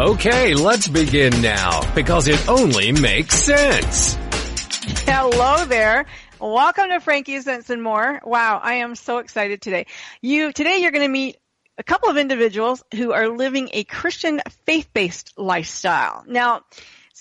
Okay, let's begin now, because it only makes sense. Hello there. Welcome to Frankie's Sense and More. Wow, I am so excited today. You today you're going to meet a couple of individuals who are living a Christian faith-based lifestyle. Now,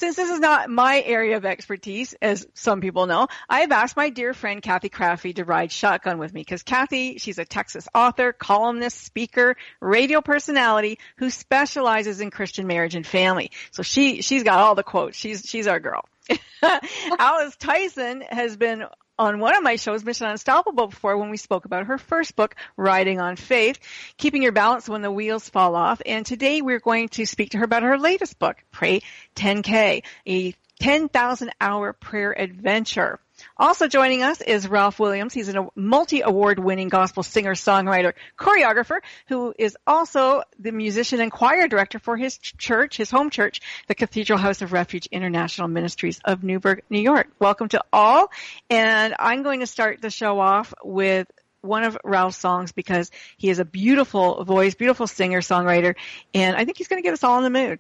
since this is not my area of expertise, as some people know, I've asked my dear friend Kathy Crafty to ride shotgun with me because Kathy, she's a Texas author, columnist, speaker, radio personality who specializes in Christian marriage and family. So she, she's got all the quotes. She's, she's our girl. Alice Tyson has been on one of my shows, Mission Unstoppable, before when we spoke about her first book, Riding on Faith, Keeping Your Balance When the Wheels Fall Off. And today we're going to speak to her about her latest book, Pray 10K, a 10,000 hour prayer adventure. Also joining us is Ralph Williams. He's a multi-award winning gospel singer, songwriter, choreographer, who is also the musician and choir director for his ch- church, his home church, the Cathedral House of Refuge International Ministries of Newburgh, New York. Welcome to all. And I'm going to start the show off with one of Ralph's songs because he has a beautiful voice, beautiful singer, songwriter, and I think he's going to get us all in the mood.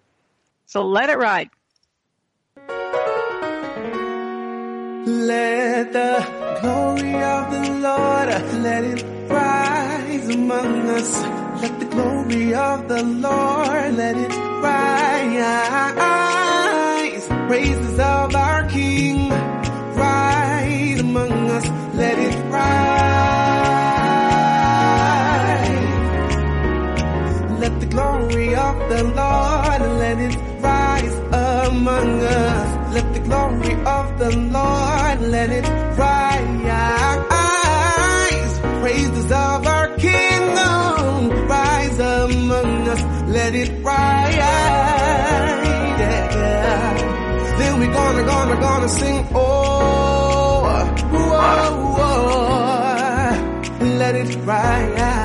So let it ride. Let the glory of the Lord, let it rise among us. Let the glory of the Lord, let it rise. Praises of our King, rise among us. Let it rise. Let the glory of the Lord, let it rise among us. Let the glory of the Lord, let it rise. Praises of our kingdom, rise among us. Let it rise. Yeah. Then we gonna, gonna, gonna sing, oh, whoa, whoa. Let it rise.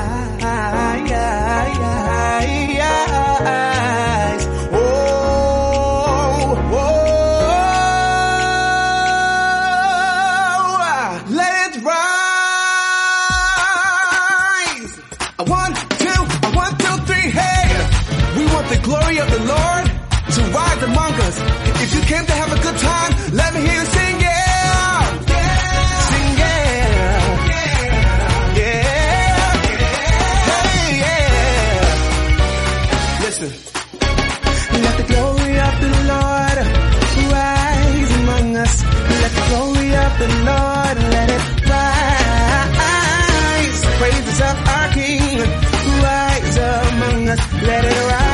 Among us. If you came to have a good time, let me hear you sing, yeah. Sing, yeah. Yeah. Hey, yeah. Listen. Let the glory of the Lord rise among us. Let the glory of the Lord let it rise. Praises of our King rise among us. Let it rise.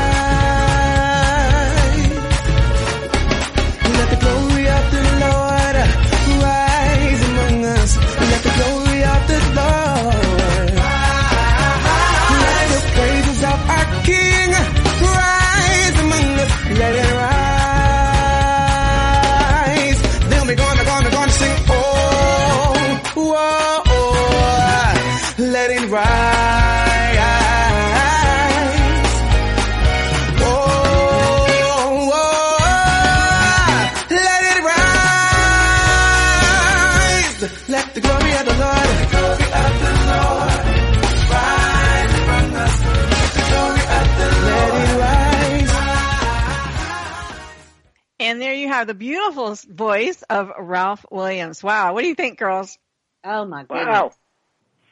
Have the beautiful voice of Ralph Williams. Wow. What do you think, girls? Oh my goodness. Wow.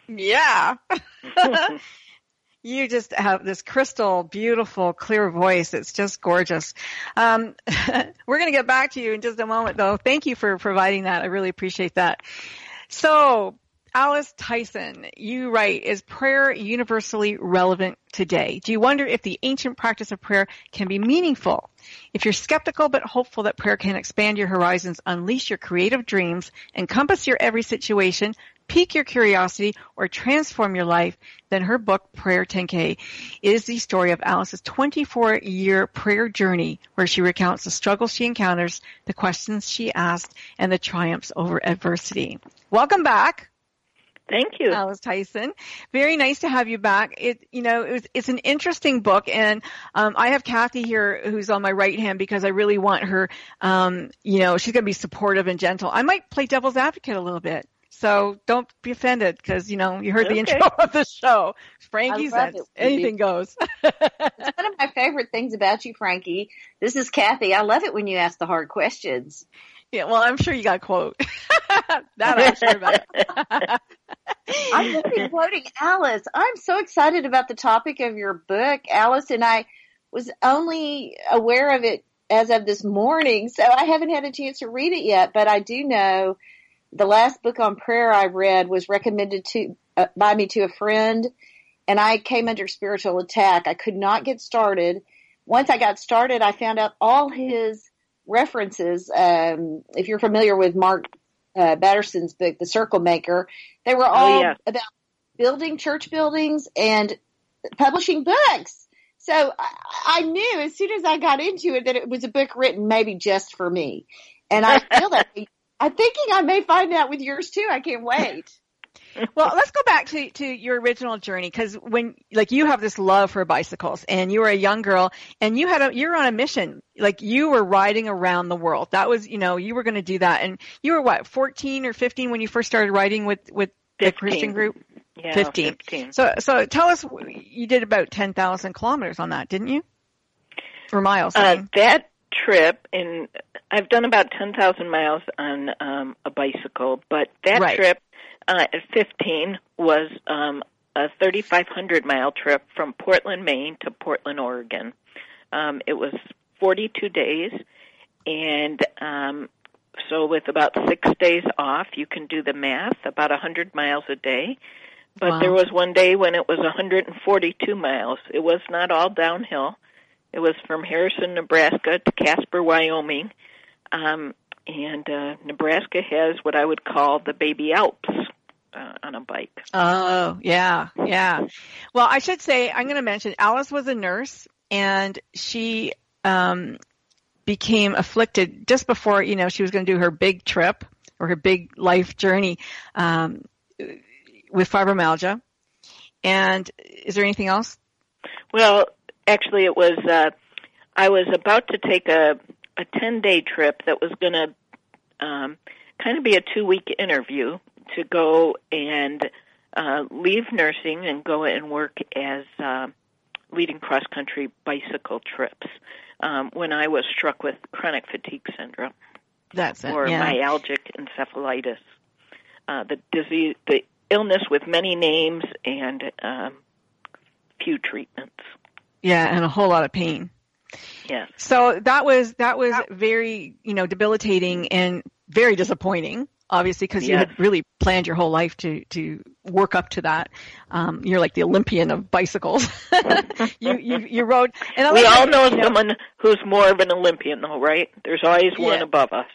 Yeah. you just have this crystal, beautiful, clear voice. It's just gorgeous. Um, we're going to get back to you in just a moment, though. Thank you for providing that. I really appreciate that. So, Alice Tyson, you write, is prayer universally relevant today? Do you wonder if the ancient practice of prayer can be meaningful? If you're skeptical but hopeful that prayer can expand your horizons, unleash your creative dreams, encompass your every situation, pique your curiosity, or transform your life, then her book, Prayer 10K, is the story of Alice's 24 year prayer journey where she recounts the struggles she encounters, the questions she asked, and the triumphs over adversity. Welcome back. Thank you. Alice Tyson. Very nice to have you back. It, you know, it was, it's an interesting book and, um, I have Kathy here who's on my right hand because I really want her, um, you know, she's going to be supportive and gentle. I might play devil's advocate a little bit. So don't be offended because, you know, you heard the intro of the show. Frankie I says it. anything goes. It's one of my favorite things about you, Frankie. This is Kathy. I love it when you ask the hard questions. Yeah, well, I'm sure you got quote. that I'm sure about. I'm going to be quoting Alice. I'm so excited about the topic of your book, Alice, and I was only aware of it as of this morning, so I haven't had a chance to read it yet, but I do know the last book on prayer I read was recommended to uh, by me to a friend, and I came under spiritual attack. I could not get started. Once I got started, I found out all his references. Um, if you're familiar with Mark uh, Batterson's book, The Circle Maker, they were all yeah. about building church buildings and publishing books. So I, I knew as soon as I got into it that it was a book written maybe just for me. And I feel that I'm thinking I may find out with yours too. I can't wait. well, let's go back to, to your original journey because when, like, you have this love for bicycles and you were a young girl and you had a, you were on a mission. Like, you were riding around the world. That was, you know, you were going to do that. And you were what, 14 or 15 when you first started riding with, with the Christian group? Yeah, 15. 15. So, so tell us, you did about 10,000 kilometers on that, didn't you? Or miles. I Uh, mean. that trip, and I've done about 10,000 miles on um, a bicycle, but that Right. trip uh, at 15 was um, a 3,500 mile trip from Portland, Maine to Portland, Oregon. Um, it was 42 days, and um, so with about six days off, you can do the math, about 100 miles a day. But Wow. there was one day when it was 142 miles. It was not all downhill. It was from Harrison, Nebraska to Casper, Wyoming. Um, and uh, Nebraska has what I would call the baby Alps uh, on a bike. Oh, yeah, yeah. Well, I should say, I'm going to mention Alice was a nurse and she, um, became afflicted just before, you know, she was going to do her big trip or her big life journey, um, with fibromyalgia. And is there anything else? Well, actually, it was. Uh, I was about to take a a ten day trip that was going to um, kind of be a two week interview to go and uh, leave nursing and go and work as uh, leading cross country bicycle trips. Um, when I was struck with chronic fatigue syndrome That's it. or yeah. myalgic encephalitis, uh, the disease, the illness with many names and um, few treatments. yeah, and a whole lot of pain. Yes. So that was that was very you know debilitating and very disappointing. Obviously, because you had really planned your whole life to to work up to that. Um, you're like the Olympian of bicycles. you you you rode, and I We like all that, know you someone who's more of an Olympian, though, right? There's always one Yeah. above us.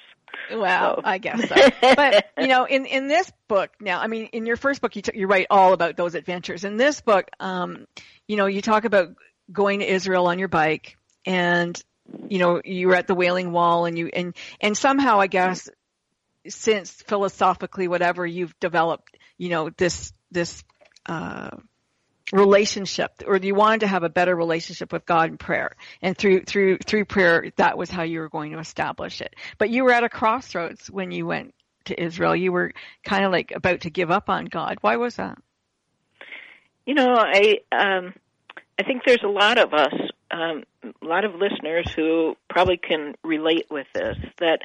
Well, So. I guess so. But you know, in in this book now, I mean, in your first book, you t- you write all about those adventures. In this book, um, you know, you talk about going to Israel on your bike, and you know, you were at the Wailing Wall, and you and and somehow, I guess, since philosophically, whatever, you've developed, you know, this this. Uh, relationship or you wanted to have a better relationship with God in prayer and through through through prayer that was how you were going to establish it but you were at a crossroads when you went to Israel you were kind of like about to give up on God why was that You know, I um, I think there's a lot of us, um, a lot of listeners who probably can relate with this. That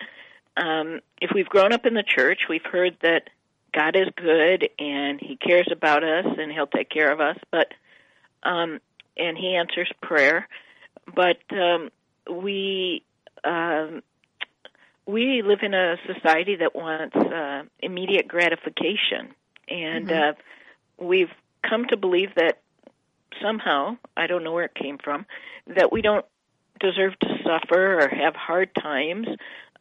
um, if we've grown up in the church, we've heard that God is good and He cares about us and He'll take care of us, but um, and He answers prayer. But um, we um, we live in a society that wants uh, immediate gratification, and uh, we've come to believe that somehow I don't know where it came from that we don't deserve to suffer or have hard times.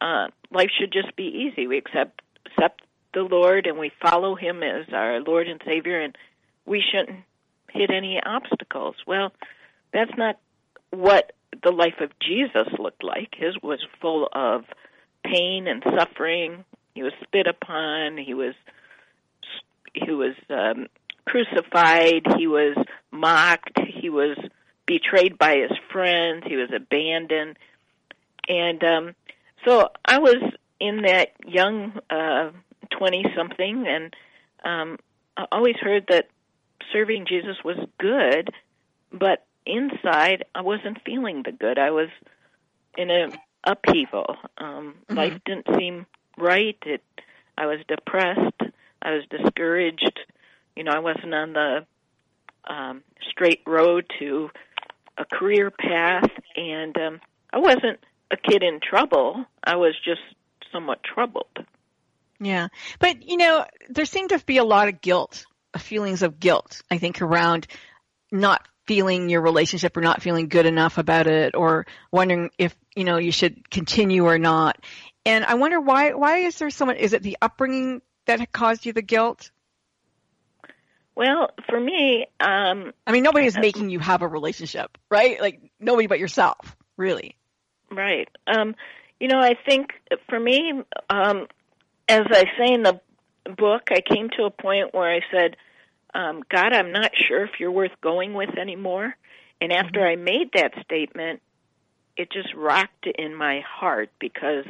Uh, life should just be easy. We accept accept the Lord and we follow Him as our Lord and Savior, and we shouldn't hit any obstacles. Well, that's not what the life of Jesus looked like. His was full of pain and suffering. He was spit upon. He was he was um, crucified. He was mocked. He was betrayed by his friends. He was abandoned, and um, so I was in that young twenty uh, something, and um, I always heard that serving Jesus was good, but inside I wasn't feeling the good. I was in a upheaval. Um, mm-hmm. Life didn't seem right. It, I was depressed. I was discouraged. You know, I wasn't on the um, straight road to a career path, and um, I wasn't a kid in trouble. I was just somewhat troubled. Yeah, but you know, there seemed to be a lot of guilt, feelings of guilt. I think around not feeling your relationship or not feeling good enough about it, or wondering if you know you should continue or not. And I wonder why why is there so much? Is it the upbringing that caused you the guilt? Well, for me, um, I mean, nobody is making you have a relationship, right? Like nobody but yourself, really. Right. Um, you know, I think for me, um, as I say in the book, I came to a point where I said, um, God, I'm not sure if you're worth going with anymore. And after mm-hmm. I made that statement, it just rocked in my heart because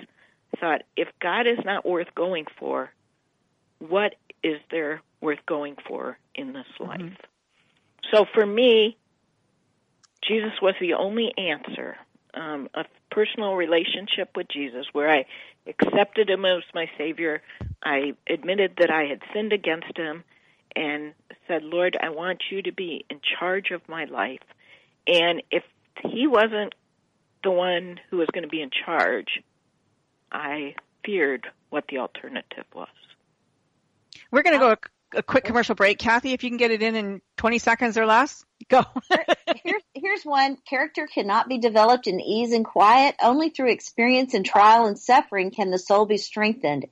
I thought, if God is not worth going for, what is there worth going for in this mm-hmm. life? Mm-hmm. So for me, Jesus was the only answer. Um, a personal relationship with Jesus where I accepted him as my Savior. I admitted that I had sinned against him and said, Lord, I want you to be in charge of my life. And if he wasn't the one who was going to be in charge, I feared what the alternative was. We're going to go a, a, quick commercial break. Kathy, if you can get it in in 20 seconds or less, go. here's, here's one. Character cannot be developed in ease and quiet. Only through experience and trial and suffering can the soul be strengthened,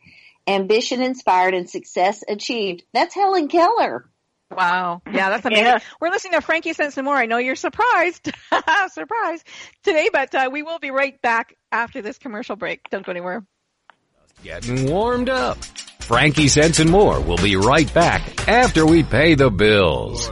ambition inspired, and success achieved. That's Helen Keller. Wow. Yeah, that's amazing. Yeah. We're listening to Frankie Sense and More. I know you're surprised. Surprise today, but uh, we will be right back after this commercial break. Don't go anywhere. Getting warmed up. Frankie Sense and More will be right back after we pay the bills.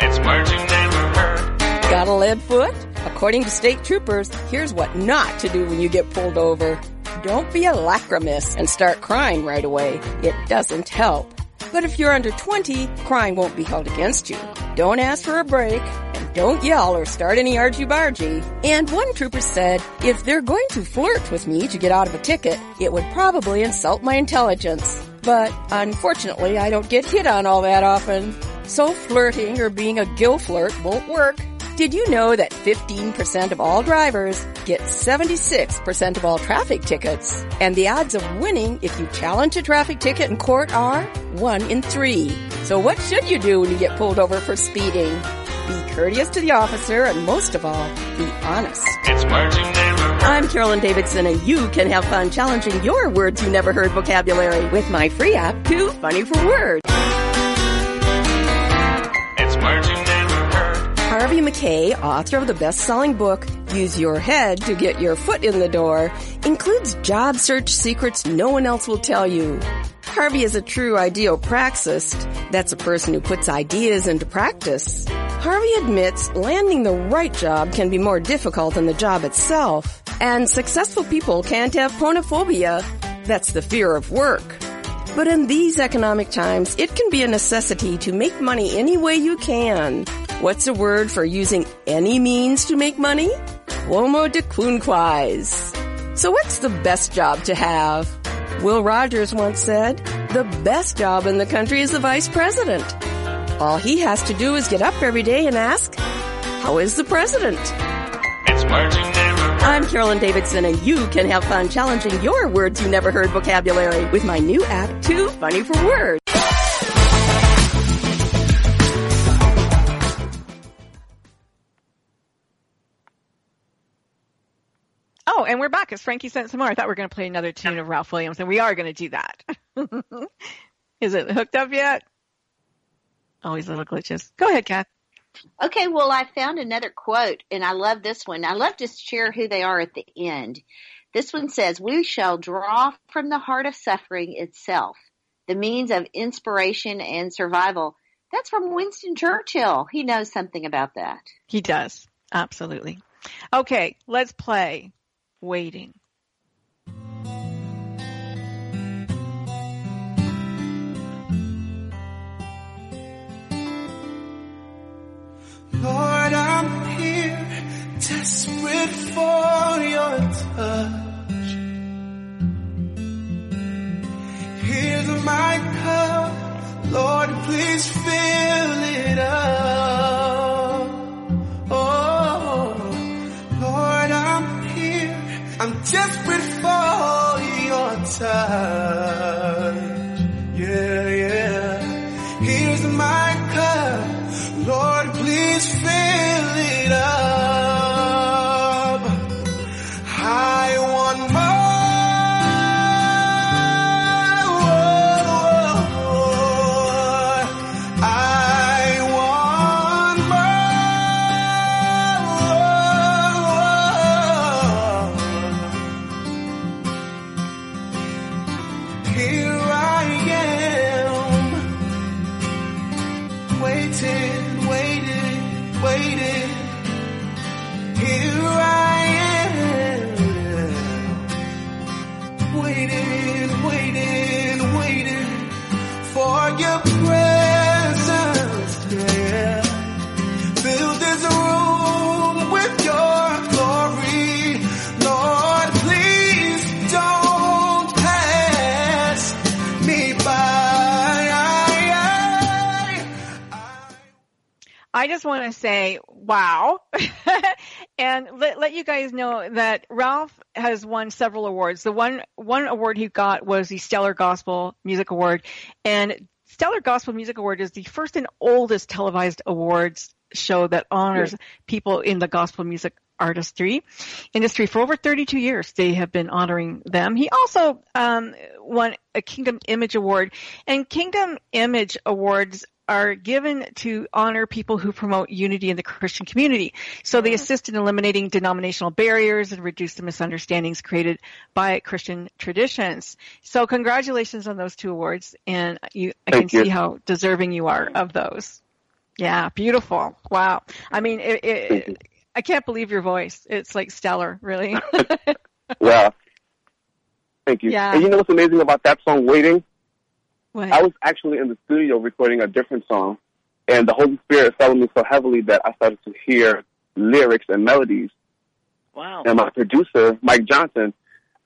It's words you never heard. Got a lead foot? According to state troopers, here's what not to do when you get pulled over. Don't be a lachrymous and start crying right away. It doesn't help. But if you're under 20, crying won't be held against you. Don't ask for a break and don't yell or start any argy-bargy. And one trooper said, if they're going to flirt with me to get out of a ticket, it would probably insult my intelligence. But unfortunately, I don't get hit on all that often. So flirting or being a gill flirt won't work. Did you know that 15% of all drivers get 76% of all traffic tickets? And the odds of winning if you challenge a traffic ticket in court are 1 in 3. So what should you do when you get pulled over for speeding? Be courteous to the officer and most of all, be honest. It's words you never heard. I'm Carolyn Davidson and you can have fun challenging your words you never heard vocabulary with my free app, Too Funny for Words. Harvey Mackay, author of the best-selling book Use Your Head to Get Your Foot in the Door, includes job search secrets no one else will tell you. Harvey is a true ideopraxist. That's a person who puts ideas into practice. Harvey admits landing the right job can be more difficult than the job itself. And successful people can't have ponophobia. That's the fear of work. But in these economic times, it can be a necessity to make money any way you can. What's a word for using any means to make money? Quomodocunquize. So what's the best job to have? Will Rogers once said, the best job in the country is the vice president. All he has to do is get up every day and ask, how is the president? It's words you never heard. I'm Carolyn Davidson and you can have fun challenging your words you never heard vocabulary with my new app, Too Funny for Words. Oh, and we're back. It's Frankie Sense and More. I thought we were going to play another tune of Ralph Williams, and we are going to do that. Is it hooked up yet? Always little glitches. Go ahead, Kath. Okay, well, I found another quote, and I love this one. I love to share who they are at the end. This one says, We shall draw from the heart of suffering itself the means of inspiration and survival. That's from Winston Churchill. He knows something about that. He does. Absolutely. Okay, let's play Waiting. Lord, I'm here, desperate for your touch. Just want to say, wow. and let, let you guys know that Ralph has won several awards. The one, one award he got was the Stellar Gospel Music Award. And Stellar Gospel Music Award is the first and oldest televised awards show that honors people in the gospel music artistry industry for over 32 years. They have been honoring them. He also um, won a Kingdom Image Award, and Kingdom Image Awards are given to honor people who promote unity in the Christian community. So they assist in eliminating denominational barriers and reduce the misunderstandings created by Christian traditions. So congratulations on those two awards, and you, I Thank can you. see how deserving you are of those. Yeah, beautiful. Wow. I mean, it, it, I can't believe your voice. It's like stellar, really. Well, thank you. Yeah. And you know what's amazing about that song, Waiting? What? I was actually in the studio recording a different song, and the Holy Spirit fell on me so heavily that I started to hear lyrics and melodies. Wow. And my producer, Mike Johnson,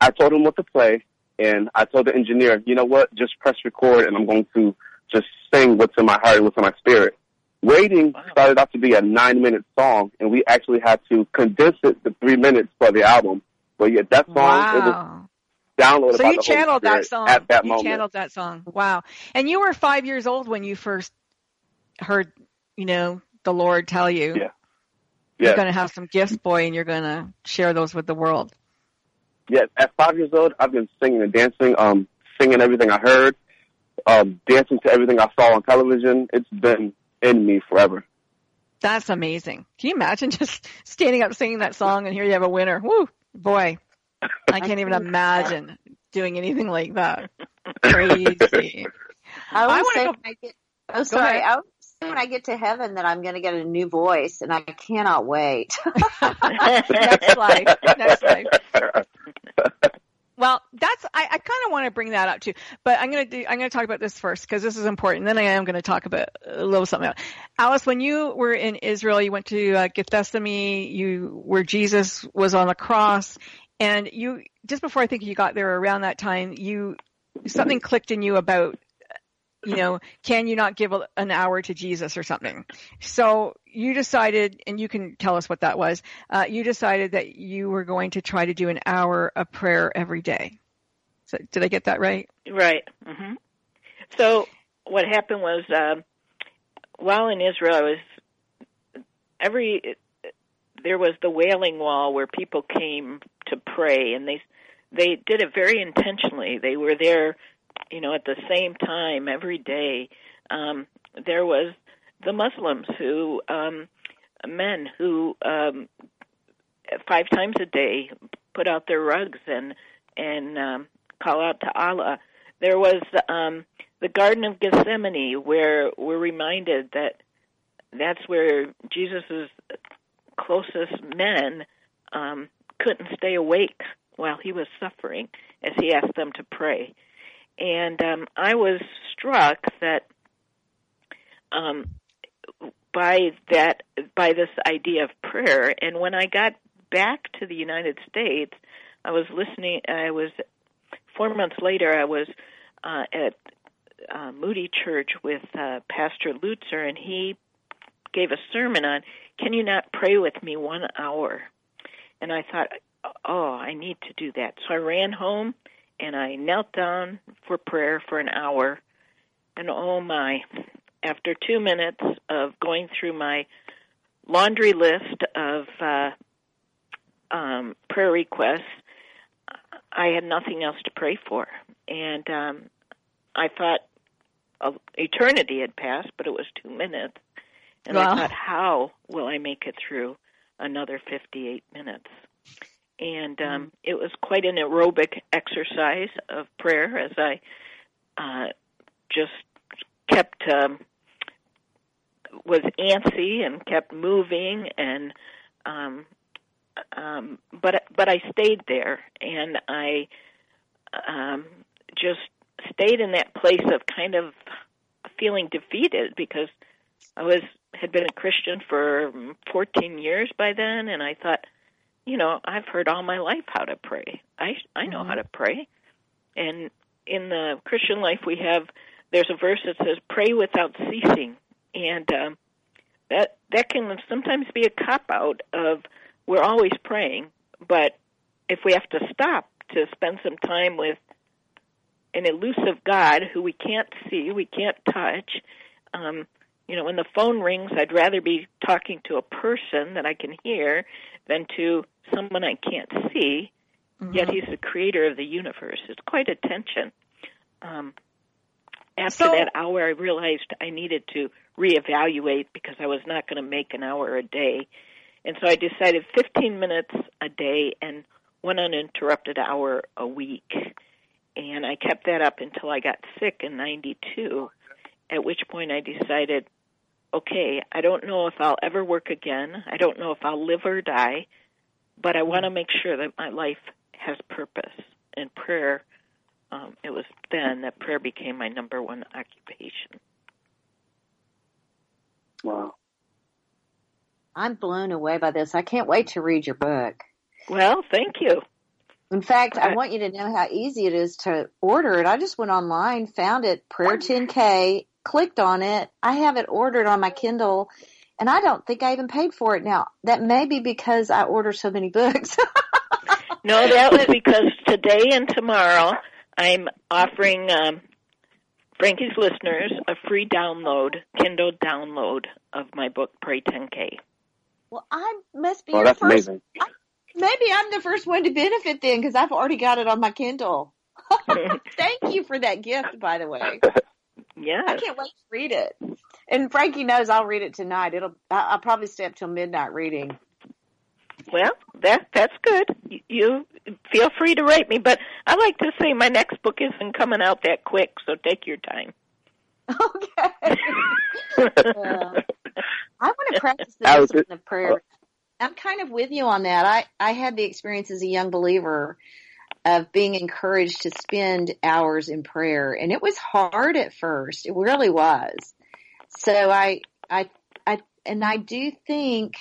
I told him what to play, and I told the engineer, you know what, just press record, and I'm going to just sing what's in my heart and what's in my spirit. Waiting started out to be a nine-minute song, and we actually had to condense it to three minutes for the album. But yeah, that song it was downloaded So you channeled that song. at that you moment. channeled that song. Wow. And you were five years old when you first heard, you know, the Lord tell you Yeah. you're going to have some gifts, boy, and you're going to share those with the world. Yes, at five years old, I've been singing and dancing, um, singing everything I heard, um, dancing to everything I saw on television. It's been in me forever. That's amazing. Can you imagine just standing up singing that song and here you have a winner? Woo, boy. I can't even imagine doing anything like that. Crazy. I I always wanna say go- when I get, oh, sorry. ahead. I always say when I get to heaven that I'm going to get a new voice, and I cannot wait. Next life. Next life. Well, that's I, I kind want to bring that up too, but I'm gonna do I'm gonna talk about this first because this is important. Then I am gonna talk about a little something else. Alice, when you were in Israel, you went to uh, Gethsemane, you where Jesus was on the cross, and you just before I think you got there around that time, you something clicked in you about you know, can you not give an hour to Jesus or something? So you decided, and you can tell us what that was. Uh, you decided that you were going to try to do an hour of prayer every day. Did I get that right? Right. hmm So what happened was, um, while in Israel, I was every there was the Wailing Wall where people came to pray, and they they did it very intentionally. They were there, you know, at the same time every day. Um, there was the Muslims who um, men who um, five times a day put out their rugs and and um, call out to Allah. There was um, the Garden of Gethsemane where we're reminded that that's where Jesus's closest men um, couldn't stay awake while he was suffering as he asked them to pray. And um, I was struck that um, by that by this idea of prayer. And when I got back to the United States, I was listening. I was four months later. I was uh, at uh, Moody Church with uh, Pastor Lutzer, and he gave a sermon on "Can you not pray with me one hour?" And I thought, oh, I need to do that. So I ran home and I knelt down for prayer for an hour. And oh my, after two minutes of going through my laundry list of uh, um, prayer requests, I had nothing else to pray for. And um, I thought uh, eternity had passed, but it was two minutes. And Wow. I thought, how will I make it through another 58 minutes? And um, it was quite an aerobic exercise of prayer as I uh, just kept um, was antsy and kept moving and um, um, but but I stayed there and I um, just stayed in that place of kind of feeling defeated because I was had been a Christian for 14 years by then and I thought you know I've heard all my life how to pray. I I know how to pray. And in the Christian life we have there's a verse that says pray without ceasing. And um that that can sometimes be a cop out of we're always praying but if we have to stop to spend some time with an elusive God who we can't see, we can't touch. Um, you know, when the phone rings, I'd rather be talking to a person that I can hear than to someone I can't see. Yet he's the creator of the universe. It's quite a tension. Um, after So- that hour, I realized I needed to reevaluate because I was not going to make an hour a day. And so I decided 15 minutes a day and one uninterrupted hour a week. And I kept that up until I got sick in 92, at which point I decided, okay, I don't know if I'll ever work again. I don't know if I'll live or die, but I want to make sure that my life has purpose. And prayer, um, it was then that prayer became my number one occupation. Wow. I'm blown away by this. I can't wait to read your book. Well, thank you. In fact, I want you to know how easy it is to order it. I just went online, found it, Prayer 10K, clicked on it. I have it ordered on my Kindle, and I don't think I even paid for it now. That may be because I order so many books. No, that was because today and tomorrow I'm offering um, Frankie's listeners a free download, Kindle download of my book Pray 10K. Well, I must be Oh, your that's first. amazing. Maybe I'm the first one to benefit then because I've already got it on my Kindle. Thank you for that gift, by the way. Yeah, I can't wait to read it. And Frankie knows I'll read it tonight. It'll. I- I'll probably stay up till midnight reading. Well, that that's good. You, you feel free to write me, but I like to say my next book isn't coming out that quick, so take your time. Okay. Yeah. I want to practice the discipline of prayer. I'm kind of with you on that. I, I had the experience as a young believer of being encouraged to spend hours in prayer and it was hard at first. It really was. So I, I, I, and I do think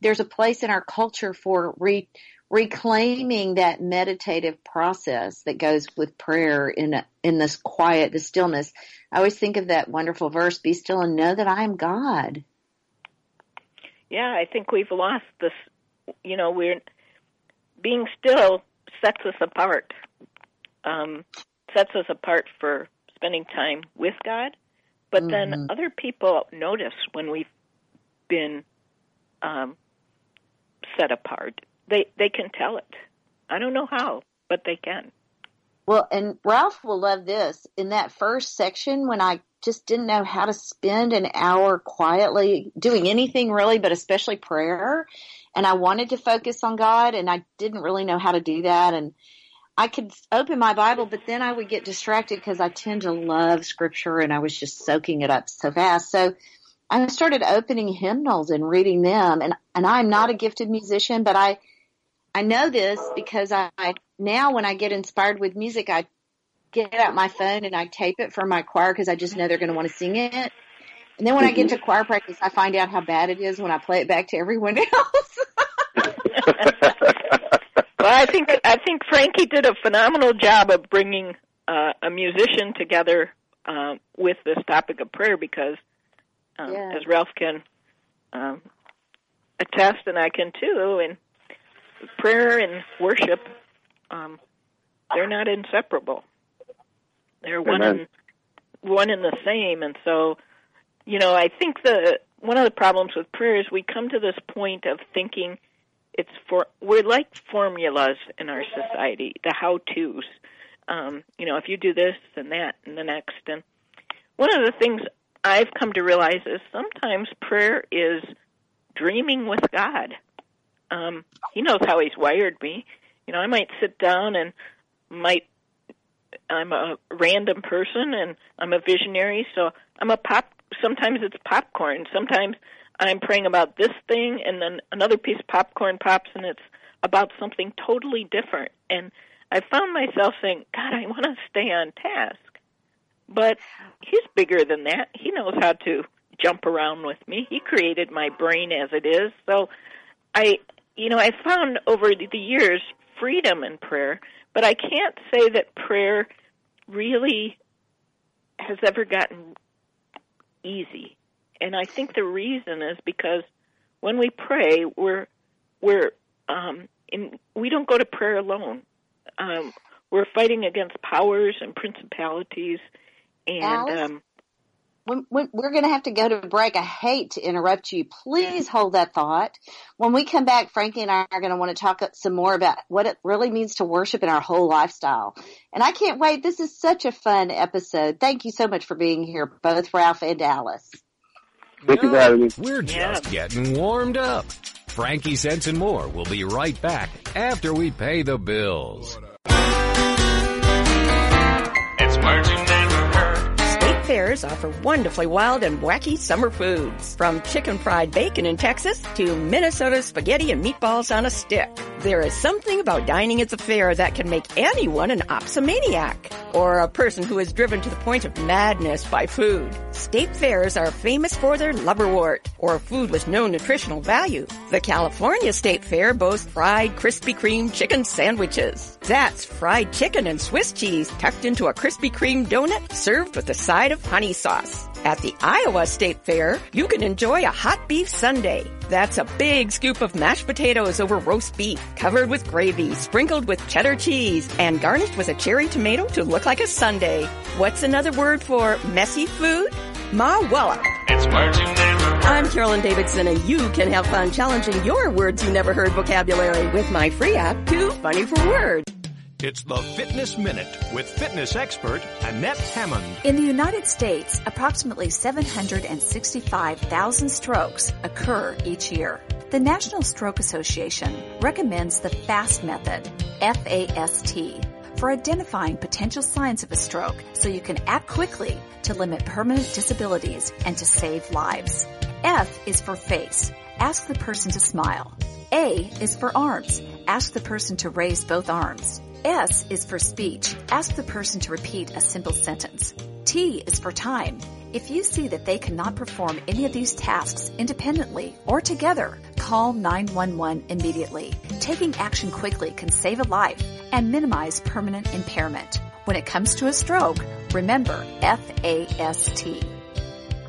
there's a place in our culture for re, reclaiming that meditative process that goes with prayer in a, in this quiet, the stillness. I always think of that wonderful verse, be still and know that I am God. Yeah, I think we've lost this. You know, we're being still sets us apart. Um, sets us apart for spending time with God, but then Mhm. other people notice when we've been um, set apart. They they can tell it. I don't know how, but they can. Well, and Ralph will love this. In that first section, when I just didn't know how to spend an hour quietly doing anything really, but especially prayer, and I wanted to focus on God, and I didn't really know how to do that, and I could open my Bible, but then I would get distracted because I tend to love scripture and I was just soaking it up so fast. So I started opening hymnals and reading them and, and I'm not a gifted musician, but I, I know this because I, now when I get inspired with music, I get out my phone and I tape it for my choir because I just know they're going to want to sing it. And then when I get to choir practice, I find out how bad it is when I play it back to everyone else. Well, I think I think Frankie did a phenomenal job of bringing uh, a musician together uh, with this topic of prayer because, um, Yeah. as Ralph can um, attest, and I can too, and prayer and worship, um, they're not inseparable. They're one Amen. and one and the same, and so, you know, I think the one of the problems with prayer is we come to this point of thinking it's for we're like formulas in our society, the how tos. Um, you know, if you do this and that and the next, and one of the things I've come to realize is sometimes prayer is dreaming with God. Um, he knows how He's wired me. You know, I might sit down and might I'm a random person and I'm a visionary, so I'm a pop. Sometimes it's popcorn. Sometimes I'm praying about this thing, and then another piece of popcorn pops, and it's about something totally different. And I found myself saying, God, I want to stay on task. But He's bigger than that. He knows how to jump around with me. He created my brain as it is. So I, you know, I found over the years freedom in prayer, but I can't say that prayer really has ever gotten easy. And I think the reason is because when we pray, we're we're um, in, we don't go to prayer alone. Um, we're fighting against powers and principalities, and um, when, when, we're going to have to go to break. I hate to interrupt you. Please hold that thought. When we come back, Frankie and I are going to want to talk some more about what it really means to worship in our whole lifestyle. And I can't wait. This is such a fun episode. Thank you so much for being here, both Ralph and Alice. Thank you for having me. We're Yeah. just getting warmed up. Frankie Sense and more will be right back after we pay the bills. Offer wonderfully wild and wacky summer foods. From chicken fried bacon in Texas to Minnesota spaghetti and meatballs on a stick. There is something about dining at the fair that can make anyone an opsomaniac or a person who is driven to the point of madness by food. State fairs are famous for their liverwort or food with no nutritional value. The California State Fair boasts fried Krispy Kreme chicken sandwiches. That's fried chicken and Swiss cheese tucked into a Krispy Kreme donut served with a side of honey sauce. At the Iowa State Fair, you can enjoy a hot beef sundae. That's a big scoop of mashed potatoes over roast beef, covered with gravy, sprinkled with cheddar cheese, and garnished with a cherry tomato to look like a sundae. What's another word for messy food? Mawella. It's words you never heard. I'm Carolyn Davidson, and you can have fun challenging your words you never heard vocabulary with my free app, Too Funny for Words. It's the Fitness Minute with fitness expert Annette Hammond. In the United States, approximately 765,000 strokes occur each year. The National Stroke Association recommends the FAST method, F-A-S-T, for identifying potential signs of a stroke so you can act quickly to limit permanent disabilities and to save lives. F is for face. Ask the person to smile. A is for arms. Ask the person to raise both arms. S is for speech. Ask the person to repeat a simple sentence. T is for time. If you see that they cannot perform any of these tasks independently or together, call 911 immediately. Taking action quickly can save a life and minimize permanent impairment. When it comes to a stroke, remember FAST.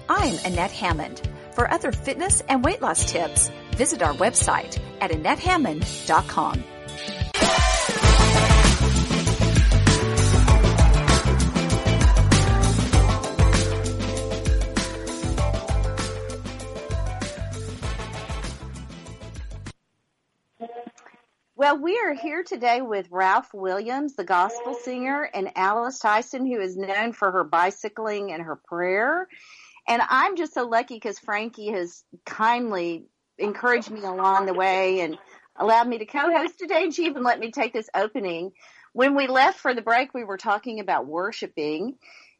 I'm Annette Hammond. For other fitness and weight loss tips, visit our website at AnnetteHammond.com. Well, we are here today with Ralph Williams, the gospel singer, and Alice Tyson, who is known for her bicycling and her prayer. And I'm just so lucky because Frankie has kindly encouraged me along the way and allowed me to co-host today. And she even let me take this opening. When we left for the break, we were talking about worshiping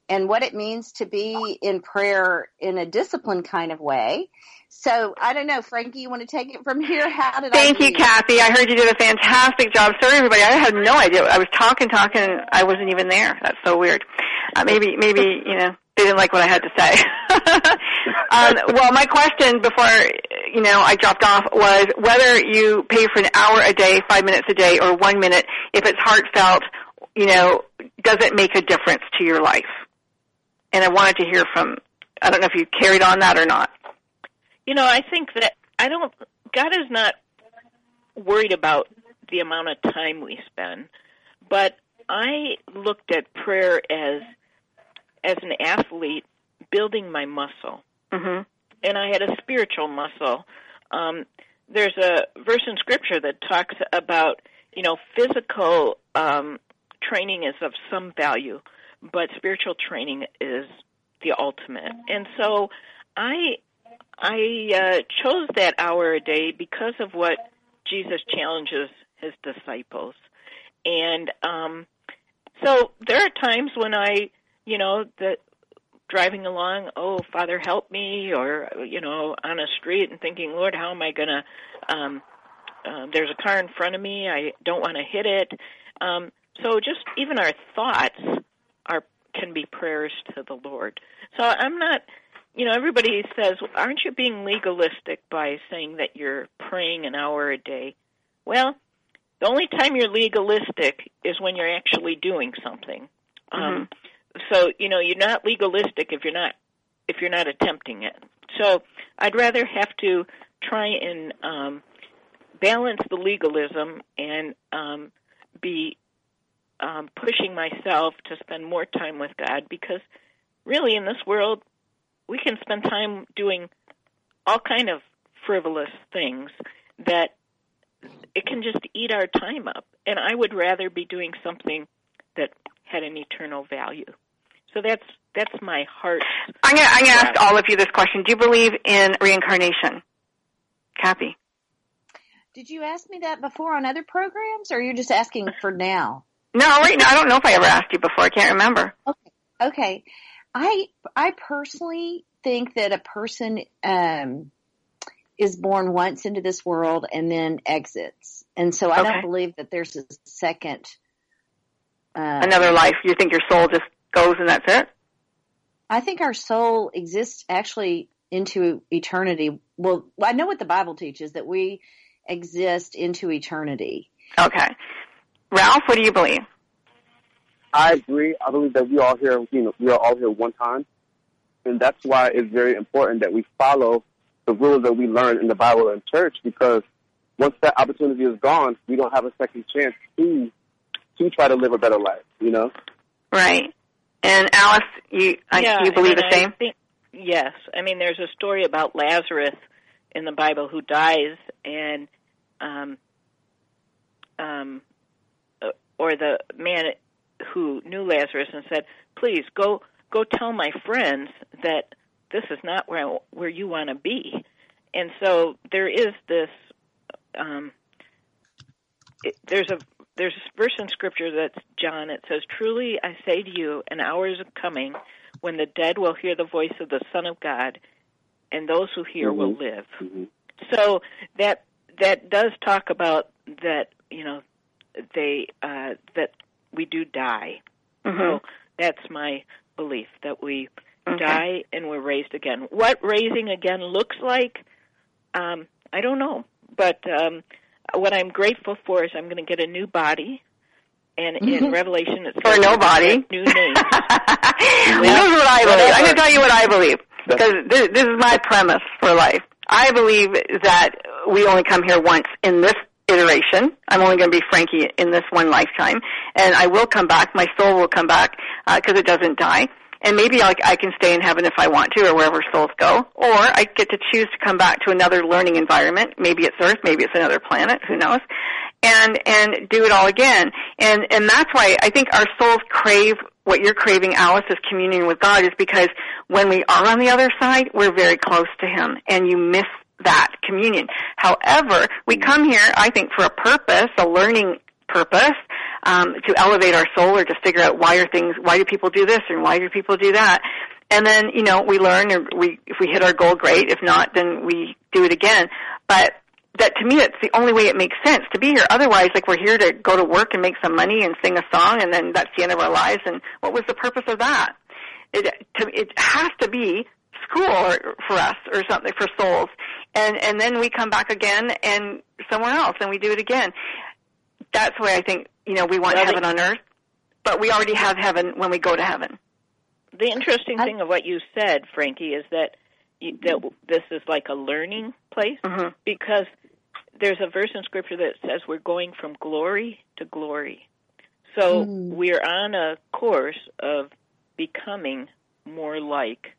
and what it means to be in prayer in a disciplined kind of way. So I don't know, Frankie, you want to take it from here? How did Thank I you? Kathy. I heard you did a fantastic job. Sorry, everybody. I had no idea. I was talking, talking, and I wasn't even there. That's so weird. Uh, maybe, maybe you know, they didn't like what I had to say. um, well, my question before you know I dropped off was whether you pay for an hour a day, five minutes a day, or one minute. If it's heartfelt, you know, does it make a difference to your life? And I wanted to hear from. I don't know if you carried on that or not. You know, I think that I don't. God is not worried about the amount of time we spend, but I looked at prayer as as an athlete building my muscle, hmm and I had a spiritual muscle. Um, there's a verse in Scripture that talks about you know physical um, training is of some value, but spiritual training is the ultimate. And so I I uh, chose that hour a day because of what Jesus challenges his disciples. And um, so there are times when I, you know, that driving along, oh, Father, help me, or, you know, on a street and thinking, Lord, how am I going to, um, uh, there's a car in front of me, I don't want to hit it. Um, so just even our thoughts are can be prayers to the Lord. So I'm not you know, everybody says, aren't you being legalistic by saying that you're praying an hour a day? Well, the only time you're legalistic is when you're actually doing something. Um, so, you know, you're not legalistic if you're not if you're not attempting it. So, I'd rather have to try and um, balance the legalism and um, be um, pushing myself to spend more time with God because really in this world we can spend time doing all kind of frivolous things that it can just eat our time up and i would rather be doing something that had an eternal value so that's that's my heart I'm gonna, I'm gonna ask all of you this question. Do you believe in reincarnation? Kathy? Did you ask me that before on other programs, or are you just asking for now? No, right now I don't know if I ever asked you before. I can't remember. Okay. Okay. I I personally think that a person um is born once into this world and then exits. And so I Okay. don't believe that there's a second uh Another life. You think your soul just goes and that's it? I think our soul exists actually into eternity. Well, I know what the Bible teaches that we exist into eternity. Okay. Ralph, what do you believe? I agree. I believe that we all here, you know, we are all here one time, and that's why it's very important that we follow the rules that we learn in the Bible and church. Because once that opportunity is gone, we don't have a second chance to to try to live a better life. You know. Right. And Alice, you I, yeah, you believe and the I same? think- yes. I mean, there's a story about Lazarus in the Bible who dies, and um, um, uh, or the man who knew Lazarus and said, "Please go, go tell my friends that this is not where where you want to be." And so there is this. Um, it, there's a there's a verse in scripture that's John. It says, "Truly I say to you, an hour is coming when the dead will hear the voice of the Son of God, and those who hear will live." So that that does talk about that. You know, they uh, that we do die. Mhm. So that's my belief that we Okay. die and we're raised again. What raising again looks like, um, I don't know. But um, what I'm grateful for is I'm going to get a new body. And in Revelation, it Or says no we're gonna body. get new names. Here's what I believe. I'm going to tell you what I believe because this, this is my premise for life. I believe that we only come here once in this iteration. I'm only going to be Frankie in this one lifetime, and I will come back. My soul will come back uh, because it doesn't die. And maybe I, I can stay in heaven if I want to, or wherever souls go. Or I get to choose to come back to another learning environment. Maybe it's Earth, maybe it's another planet. Who knows? and and do it all again. And and that's why I think our souls crave what you're craving, Alice, is communion with God, is because when we are on the other side, we're very close to Him, and you miss that communion. However, we come here, I think, for a purpose, a learning purpose, um, to elevate our soul or to figure out why are things, why do people do this and why do people do that. And then, you know, we learn or we, if we hit our goal, great. If not, then we do it again. But that to me, it's the only way it makes sense to be here. Otherwise, like we're here to go to work and make some money and sing a song and then that's the end of our lives. And what was the purpose of that? It, to, it has to be school or, for us or something for souls. And, and then we come back again and somewhere else and we do it again. That's why I think, you know, we want Well, heaven on earth, but we already have heaven when we go to heaven. The interesting thing of what you said, Frankie, is that you, that this is like a learning place Mm-hmm. because there's a verse in Scripture that says we're going from glory to glory. So Mm. we're on a course of becoming more like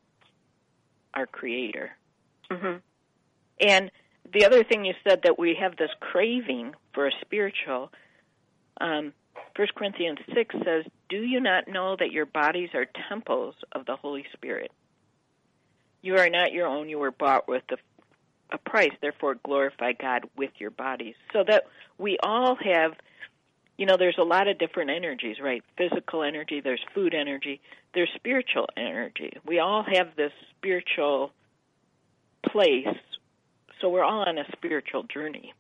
our Creator. Mm-hmm. And the other thing you said that we have this craving for a spiritual. Um, 1 Corinthians 6 says, Do you not know that your bodies are temples of the Holy Spirit? You are not your own, you were bought with a, a price, therefore glorify God with your bodies. So that we all have, you know, there's a lot of different energies, right? Physical energy, there's food energy, there's spiritual energy. We all have this spiritual place, so we're all on a spiritual journey.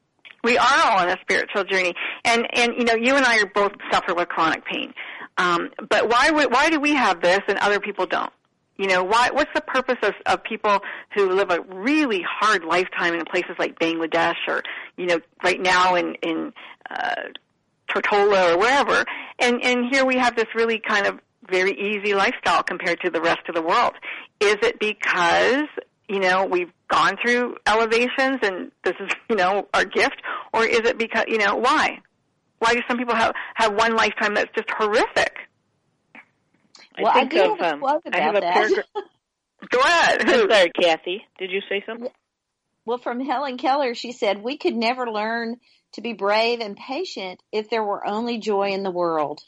We are all on a spiritual journey, and and you know, you and I are both suffer with chronic pain. Um, but why why do we have this and other people don't? You know, why? What's the purpose of, of people who live a really hard lifetime in places like Bangladesh or you know, right now in in uh, Tortola or wherever? And and here we have this really kind of very easy lifestyle compared to the rest of the world. Is it because you know we've gone through elevations and this is you know our gift, or is it because you know why? Why do some people have have one lifetime that's just horrific? I Well, I think do of, have a um, quote I have about a that. paragraph. Go ahead. I'm sorry, Kathy. Did you say something? Well, from Helen Keller, she said, We could never learn to be brave and patient if there were only joy in the world.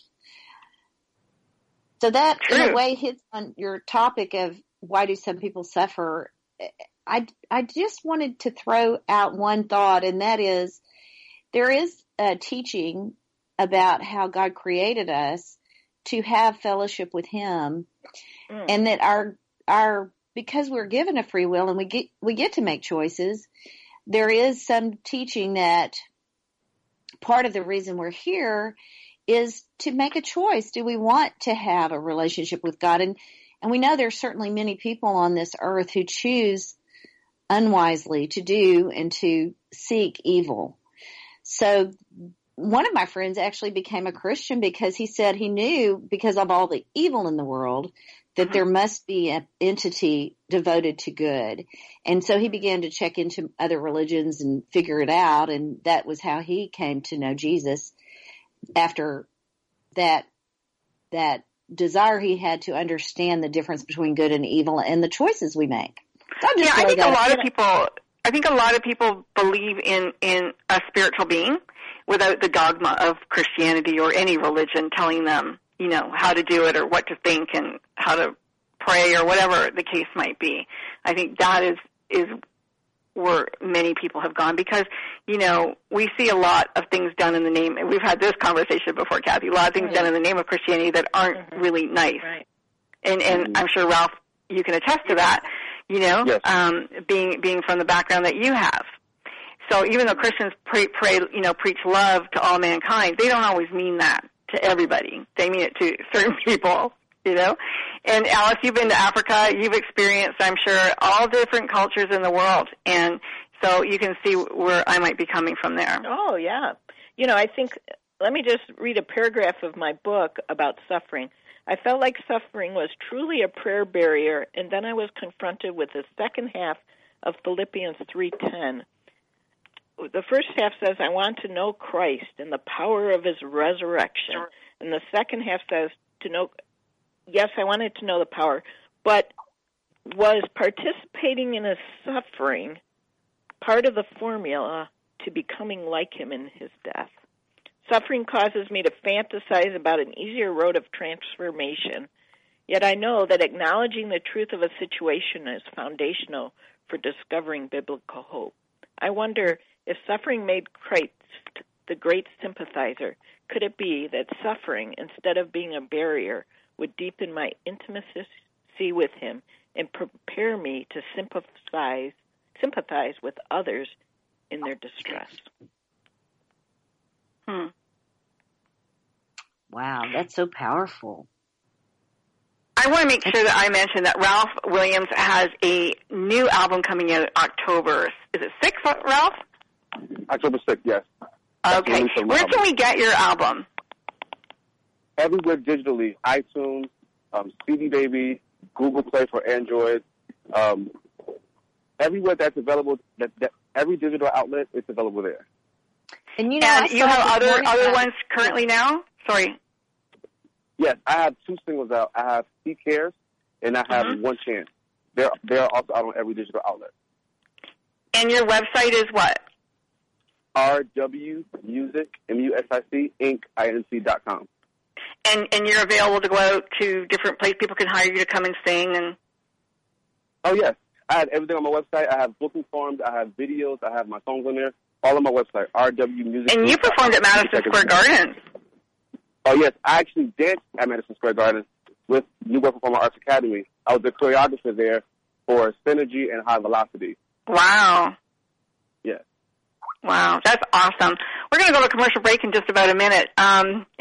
So that, in a way, hits on your topic of why do some people suffer. I, I just wanted to throw out one thought, and that is there is a teaching about how God created us to have fellowship with Him, Mm. and that our our because we're given a free will and we get we get to make choices. There is some teaching that part of the reason we're here is to make a choice. Do we want to have a relationship with God? And and we know there's certainly many people on this earth who choose unwisely to do and to seek evil. So one of my friends actually became a Christian because he said he knew because of all the evil in the world that mm-hmm. there must be an entity devoted to good. And so he began to check into other religions and figure it out. And that was how he came to know Jesus after that, that desire he had to understand the difference between good and evil and the choices we make. So I'll just yeah, I think a lot of people. I think a lot of people believe in in a spiritual being without the dogma of Christianity or any religion telling them, you know, how to do it or what to think and how to pray or whatever the case might be. I think that is is where many people have gone because you know we see a lot of things done in the name. and We've had this conversation before, Kathy. A lot of things Right. done in the name of Christianity that aren't really nice Right. and and I'm sure Ralph, you can attest to that. You know, Yes. um, being being from the background that you have. So even though Christians pray, pray, you know, preach love to all mankind, they don't always mean that to everybody. They mean it to certain people. You know, and Alice, you've been to Africa. You've experienced, I'm sure, all different cultures in the world, and so you can see where I might be coming from there. Oh, yeah. You know, I think, let me just read a paragraph of my book about suffering. I felt like suffering was truly a prayer barrier, and then I was confronted with the second half of Philippians 3:10. The first half says, "I want to know Christ and the power of His resurrection," and the second half says, "To know." Yes, I wanted to know the power, but was participating in His suffering part of the formula to becoming like Him in His death? Suffering causes me to fantasize about an easier road of transformation. Yet I know that acknowledging the truth of a situation is foundational for discovering biblical hope. I wonder if suffering made Christ the great sympathizer, could it be that suffering, instead of being a barrier, would deepen my intimacy with him and prepare me to sympathize sympathize with others in their distress? Hmm. Wow, that's so powerful. I want to make sure that I mention that Ralph Williams has a new album coming out October. Is it six, Ralph? October 6th, yes. Okay. Where can we get your album? Everywhere digitally, iTunes, um, CD Baby, Google Play for Android, um, everywhere that's available, that, that every digital outlet is available there. And you know, And you have other other ones currently now? Sorry. Yes, I have two singles out. I have He Cares and I have Mm-hmm. One Chance. They're they're also out on every digital outlet. And your website is what? RW Music M U S I C Inc I N C dot com. And and you're available to go out to different places. People can hire you to come and sing. And Oh yes, I have everything on my website. I have booking forms. I have videos. I have my songs on there. All on my website. RW Music. and you performed at Madison Square Garden. Oh yes, I actually danced at Madison Square Garden with New York Performing Arts Academy. I was the choreographer there for Synergy and High Velocity. Wow. Yes. Wow, that's awesome. We're going to go to a commercial break in just about a minute. Um,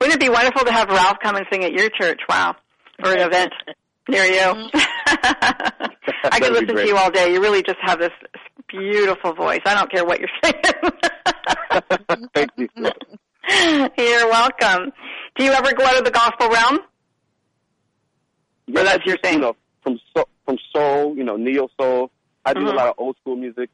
wouldn't it be wonderful to have Ralph come and sing at your church? Wow, or an event near you. I could be listen to you all day. You really just have this beautiful voice. I don't care what you're saying. Thank you. you're welcome. Do you ever go out of the gospel realm? Yeah, that's your thing. You know, from soul, from soul, you know, neo soul. I do Mhm. a lot of old school music.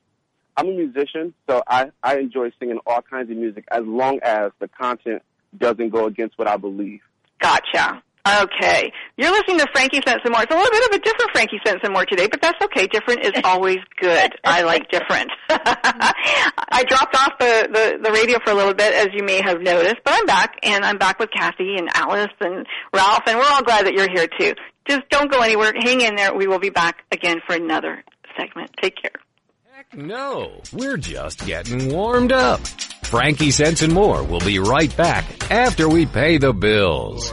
I'm a musician, so I I enjoy singing all kinds of music as long as the content doesn't go against what I believe. Gotcha. Okay. You're listening to Frankie Sense and More. It's a little bit of a different Frankie Sense and More today, but that's okay. Different is always good. I like different. I dropped off the, the, the radio for a little bit, as you may have noticed, but I'm back, and I'm back with Kathy and Alice and Ralph, and we're all glad that you're here too. Just don't go anywhere. Hang in there. We will be back again for another segment. Take care. No, we're just getting warmed up. Frankie Sense and More will be right back after we pay the bills.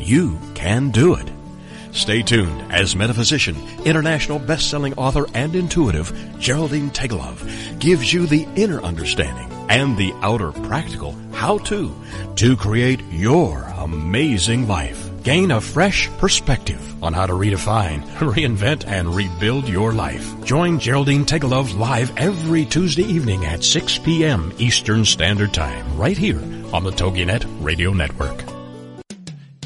You can do it. Stay tuned as metaphysician, international best-selling author, and intuitive Geraldine Teggelaar gives you the inner understanding and the outer practical how-to to create your amazing life. Gain a fresh perspective on how to redefine, reinvent, and rebuild your life. Join Geraldine Teggelaar live every Tuesday evening at 6 p.m. Eastern Standard Time, right here on the TogiNet Radio Network.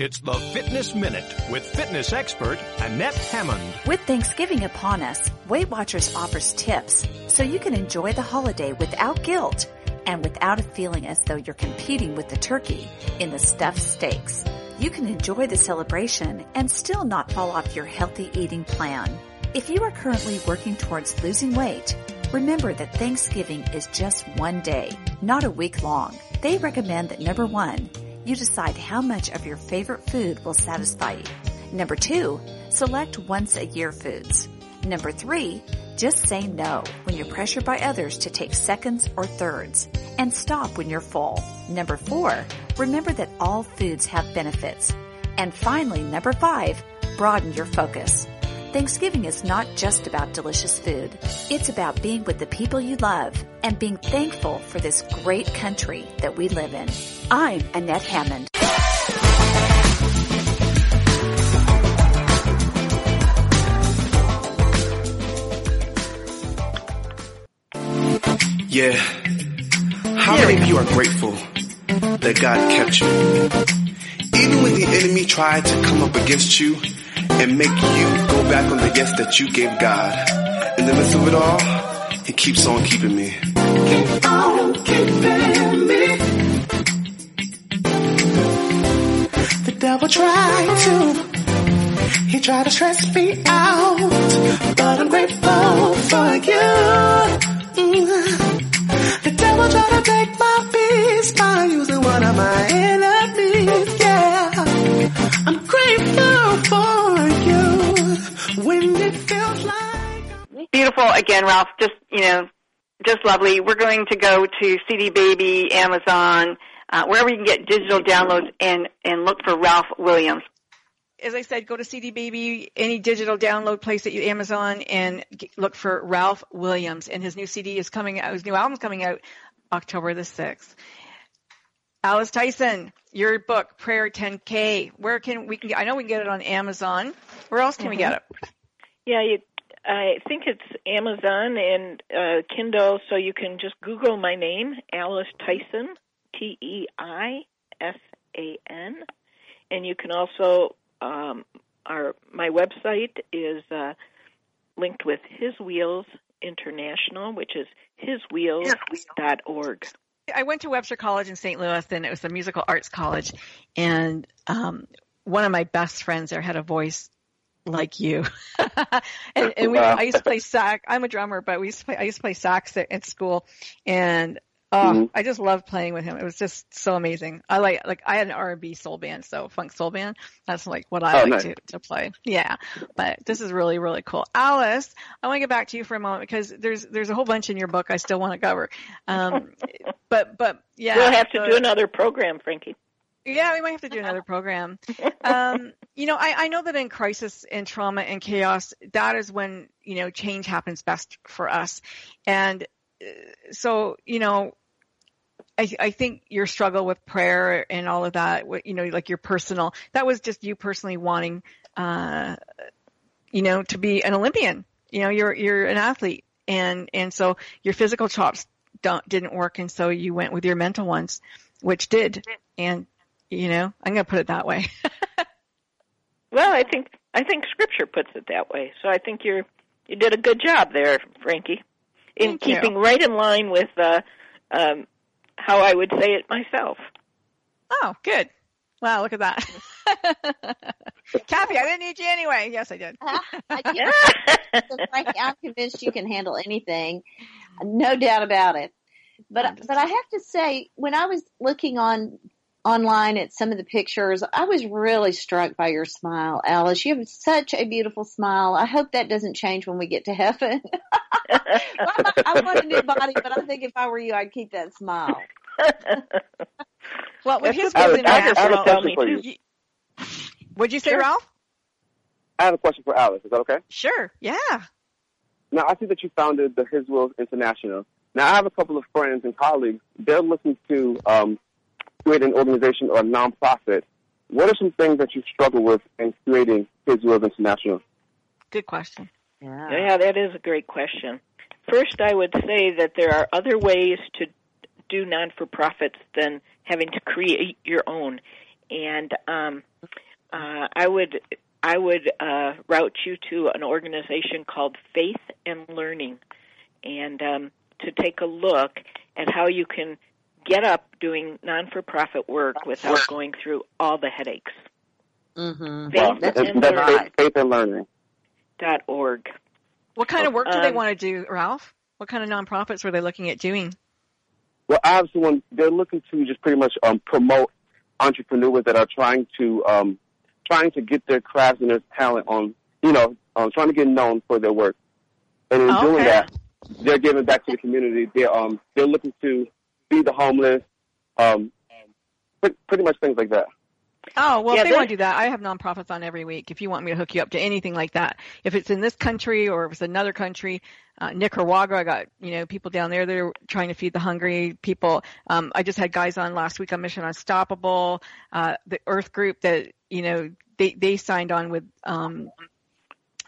It's the Fitness Minute with fitness expert Annette Hammond. With Thanksgiving upon us, Weight Watchers offers tips so you can enjoy the holiday without guilt and without a feeling as though you're competing with the turkey in the stuffed steaks. You can enjoy the celebration and still not fall off your healthy eating plan. If you are currently working towards losing weight, remember that Thanksgiving is just one day, not a week long. They recommend that number one, you decide how much of your favorite food will satisfy you. Number two, select once a year foods. Number three, just say no when you're pressured by others to take seconds or thirds and stop when you're full. Number four, remember that all foods have benefits. And finally, number five, broaden your focus. Thanksgiving is not just about delicious food. It's about being with the people you love and being thankful for this great country that we live in. I'm Annette Hammond. Yeah. How many of you are grateful that God kept you. Even when the enemy tried to come up against you and make you go back on the yes that you gave God, in the midst of it all, He keeps on keeping me. Keep on keeping me. The devil tried to, he tried to stress me out, but I'm grateful for you. The devil tried to take my peace by using one of my enemies. Yeah, I'm grateful for you when it feels like. Beautiful again, Ralph. Just you know, just lovely. We're going to go to CD Baby, Amazon, uh, wherever you can get digital downloads, and and look for Ralph Williams. As I said, go to CD Baby, any digital download place that you Amazon, and g- look for Ralph Williams. And his new CD is coming out. His new album's coming out October the sixth. Alice Teisan, your book Prayer 10K. Where can we can? Get, I know we can get it on Amazon. Where else can we get it? Yeah, you, I think it's Amazon and uh, Kindle, so you can just Google my name, Alice Teisan, T E I S A N, and you can also um, our my website is uh, linked with His Wheels International, which is hiswheels.org. I went to Webster College in St. Louis, and it was a musical arts college. And um, one of my best friends there had a voice like you. and and we, I used to play sax. I'm a drummer, but we used to play, I used to play sax at, at school, and oh, Mhm. I just loved playing with him. It was just so amazing. I like like I had an R&B soul band, so funk soul band. That's like what I Oh, like nice. to to play. Yeah, but this is really really cool. Alice, I want to get back to you for a moment because there's there's a whole bunch in your book I still want to cover. Um, but but yeah, we'll have to so- do another program, Frankie. yeah, we might have to do another program. Um, you know, I, I know that in crisis and trauma and chaos, that is when, you know, change happens best for us. And uh, so, you know, I, I think your struggle with prayer and all of that, you know, like your personal, that was just you personally wanting, uh, you know, to be an Olympian. You know, you're, you're an athlete and, and so your physical chops don't, didn't work. And so you went with your mental ones, which did. And, you know, I'm going to put it that way. Well, I think I think Scripture puts it that way. So I think you're you did a good job there, Frankie, in Thank you. keeping right in line with uh, um, how I would say it myself. Oh, good. Wow, look at that. Kathy, I didn't need you anyway. Yes, I did. Uh-huh. I can't, I'm convinced you can handle anything, no doubt about it. But but I have to say, when I was looking on online at some of the pictures, I was really struck by your smile, Alice. You have such a beautiful smile. I hope that doesn't change when we get to heaven. well, I'm I want a new body, but I think if I were you, I'd keep that smile. Well, with That's his what I wheels would- I would international, tell me too. you. would you say, Sure. Ralph? I have a question for Alice. Is that okay? Sure. Yeah. Now, I see that you founded the His Will International. Now, I have a couple of friends and colleagues. They're looking to um, create an organization or a nonprofit. What are some things that you struggle with in creating His Will International? Good question. Yeah. Yeah, that is a great question. First, I would say that there are other ways to do non for profits than having to create your own. And um, uh, I would I would uh, route you to an organization called Faith and Learning, and um, to take a look at how you can get up doing non for profit work without going through all the headaches. Mm-hmm. Faith Wow, that's, and that's Learning faith, faith and learning. dot org. What kind of work do they Um, want to do, Ralph? What kind of nonprofits were they looking at doing? Well, obviously, have they're looking to just pretty much um, promote entrepreneurs that are trying to um, trying to get their craft and their talent on, you know, um, trying to get known for their work. And in doing that, they're giving back to the community. They're um, they're looking to feed the homeless, um, pretty, pretty much things like that. Oh, well, Yeah, if they want to do that, I have nonprofits on every week. If you want me to hook you up to anything like that, if it's in this country or if it's another country, uh, Nicaragua, I got, you know, people down there that are trying to feed the hungry people. Um, I just had guys on last week on Mission Unstoppable, uh, the Earth Group that, you know, they, they signed on with, um,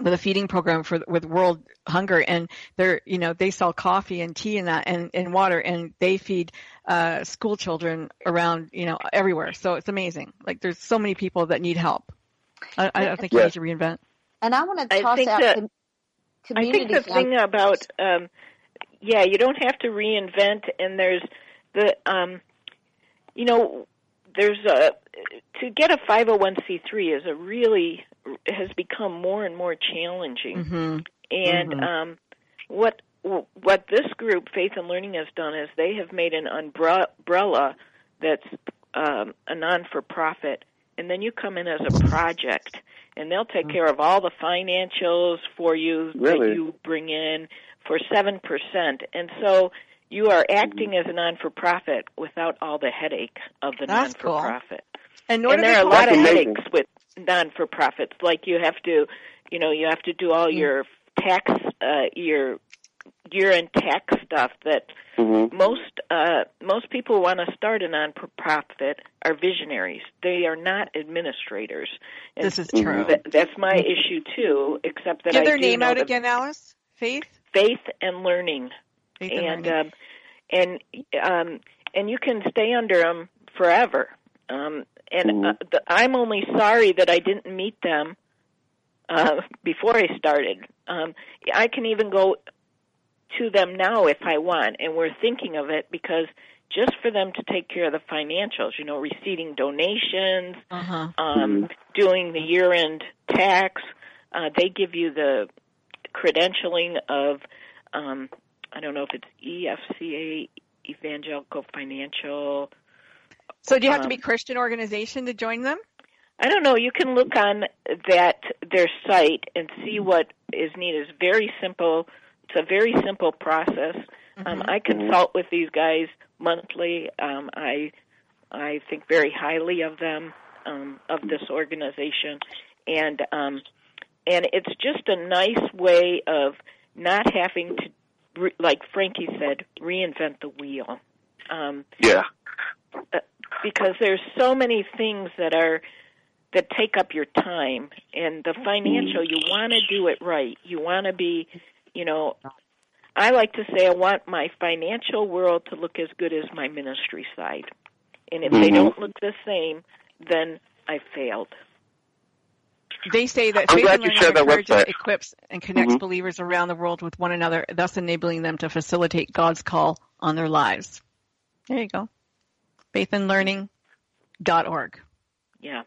with a feeding program for with World Hunger, and they're you know they sell coffee and tea and that and, and water, and they feed uh, school children around you know everywhere. So it's amazing. Like there's so many people that need help. I, I don't think you Yeah. need to reinvent. And I want to toss think out that- com- I think the thing about um, yeah, you don't have to reinvent, and there's the um, you know, there's a to get a 501c3 is a really has become more and more challenging, Mm-hmm. and Mhm. um, what what this group, Faith and Learning, has done is they have made an umbrella that's um, a non for profit, and then you come in as a project, and they'll take care of all the financials for you that you bring in for seven percent, and so you are acting as a non for profit without all the headache of the non That's for cool. profit. And, And there are a lot of headaches with non for profits. Like you have to, you know, you have to do all your tax, uh, your year-end tax stuff that Mm-hmm. most uh, most people who want to start a non for profit are visionaries. They are not administrators. And This is true. That, that's my issue too. Except that Give I their do name know out that again, Alice. Faith. Faith and learning, Faith and and um, and um, and you can stay under them forever. Um, and uh, the, I'm only sorry that I didn't meet them uh, before I started. Um, I can even go to them now if I want, and we're thinking of it because just for them to take care of the financials, you know, receiving donations, Uh-huh. um, doing the year-end tax, uh, they give you the credentialing of, um, I don't know if it's EFCA, Evangelical Financial. So do you have to um, be Christian organization to join them? I don't know. You can look on that their site and see what is needed. It's very simple. It's a very simple process. Um, I consult with these guys monthly. Um, I I think very highly of them, um, of this organization, and um, and it's just a nice way of not having to, re- like Frankie said, reinvent the wheel. Um, Yeah. uh, because there's so many things that are that take up your time and the financial you want to do it right you want to be you know i like to say i want my financial world to look as good as my ministry side and if they Mhm. don't look the same then i failed They say that I'm Faith glad and Learning encourages, website. equips, and connects Mhm. believers around the world with one another, thus enabling them to facilitate God's call on their lives. There you go. Faithandlearning.org. yeah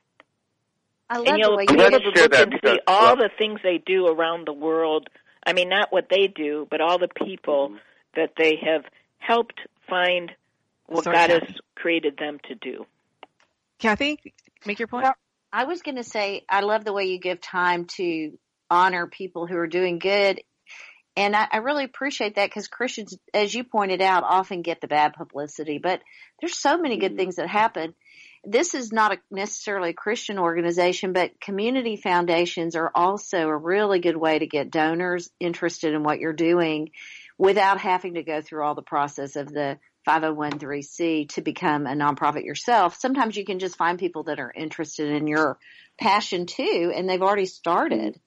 I love and the you'll way be you glad able to look that and see all yeah. the things they do around the world i mean not what they do but all the people that they have helped find what Sorry, god Kathy. has created them to do Kathy, make your point. Well, I was going to say, I love the way you give time to honor people who are doing good. And I, I really appreciate that because Christians, as you pointed out, often get the bad publicity, but there's so many good mm-hmm. things that happen. This is not a necessarily a Christian organization, but community foundations are also a really good way to get donors interested in what you're doing without having to go through all the process of the 501c to become a nonprofit yourself. Sometimes you can just find people that are interested in your passion too, and they've already started.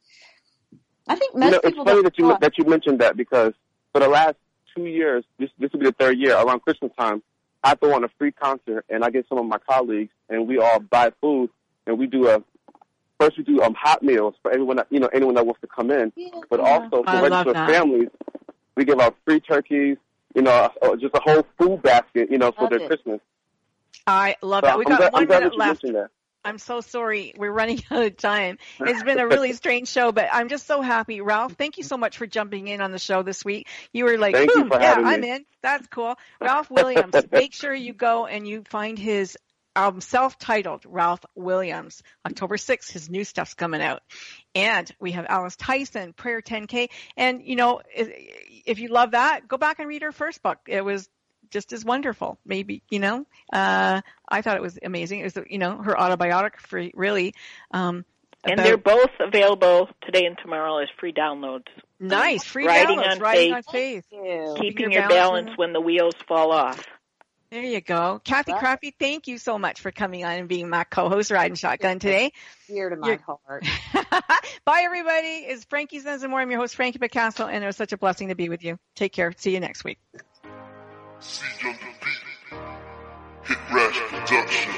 I think most you know, it's people funny that you that you mentioned that because for the last two years, this this will be the third year around Christmas time. I throw on a free concert and I get some of my colleagues and we all buy food and we do a first we do um hot meals for everyone that you know anyone that wants to come in, but also for I love registered families, we give out free turkeys, you know, just a whole food basket, you know, for their it. Christmas. I love So that. We got glad, one minute left. I'm so sorry. We're running out of time. It's been a really strange show, but I'm just so happy. Ralph, thank you so much for jumping in on the show this week. You were like, Thank boom, hmm, yeah, I'm me. in. That's cool. Ralph Williams, make sure you go and you find his album self-titled Ralph Williams. October 6th, his new stuff's coming out. And we have Alice Teisan, Prayer 10K. And, you know, if- if you love that, go back and read her first book. It was just as wonderful. Maybe you know, uh, I thought it was amazing. It was you know her autobiography, really. Um, and about- they're both available today and tomorrow as free downloads. nice free Riding downloads, on riding faith. on faith. Thank. Keeping your your balance balance when the wheels fall off. There you go. Kathy Right. Crappy, thank you so much for coming on and being my co-host riding shotgun today. Dear to my You're- heart. Bye everybody. It's Frankie Sense and more. I'm your host, Frankie Picasso, and it was such a blessing to be with you. Take care. See you next week. Siege on the beat. Hit Rash Production.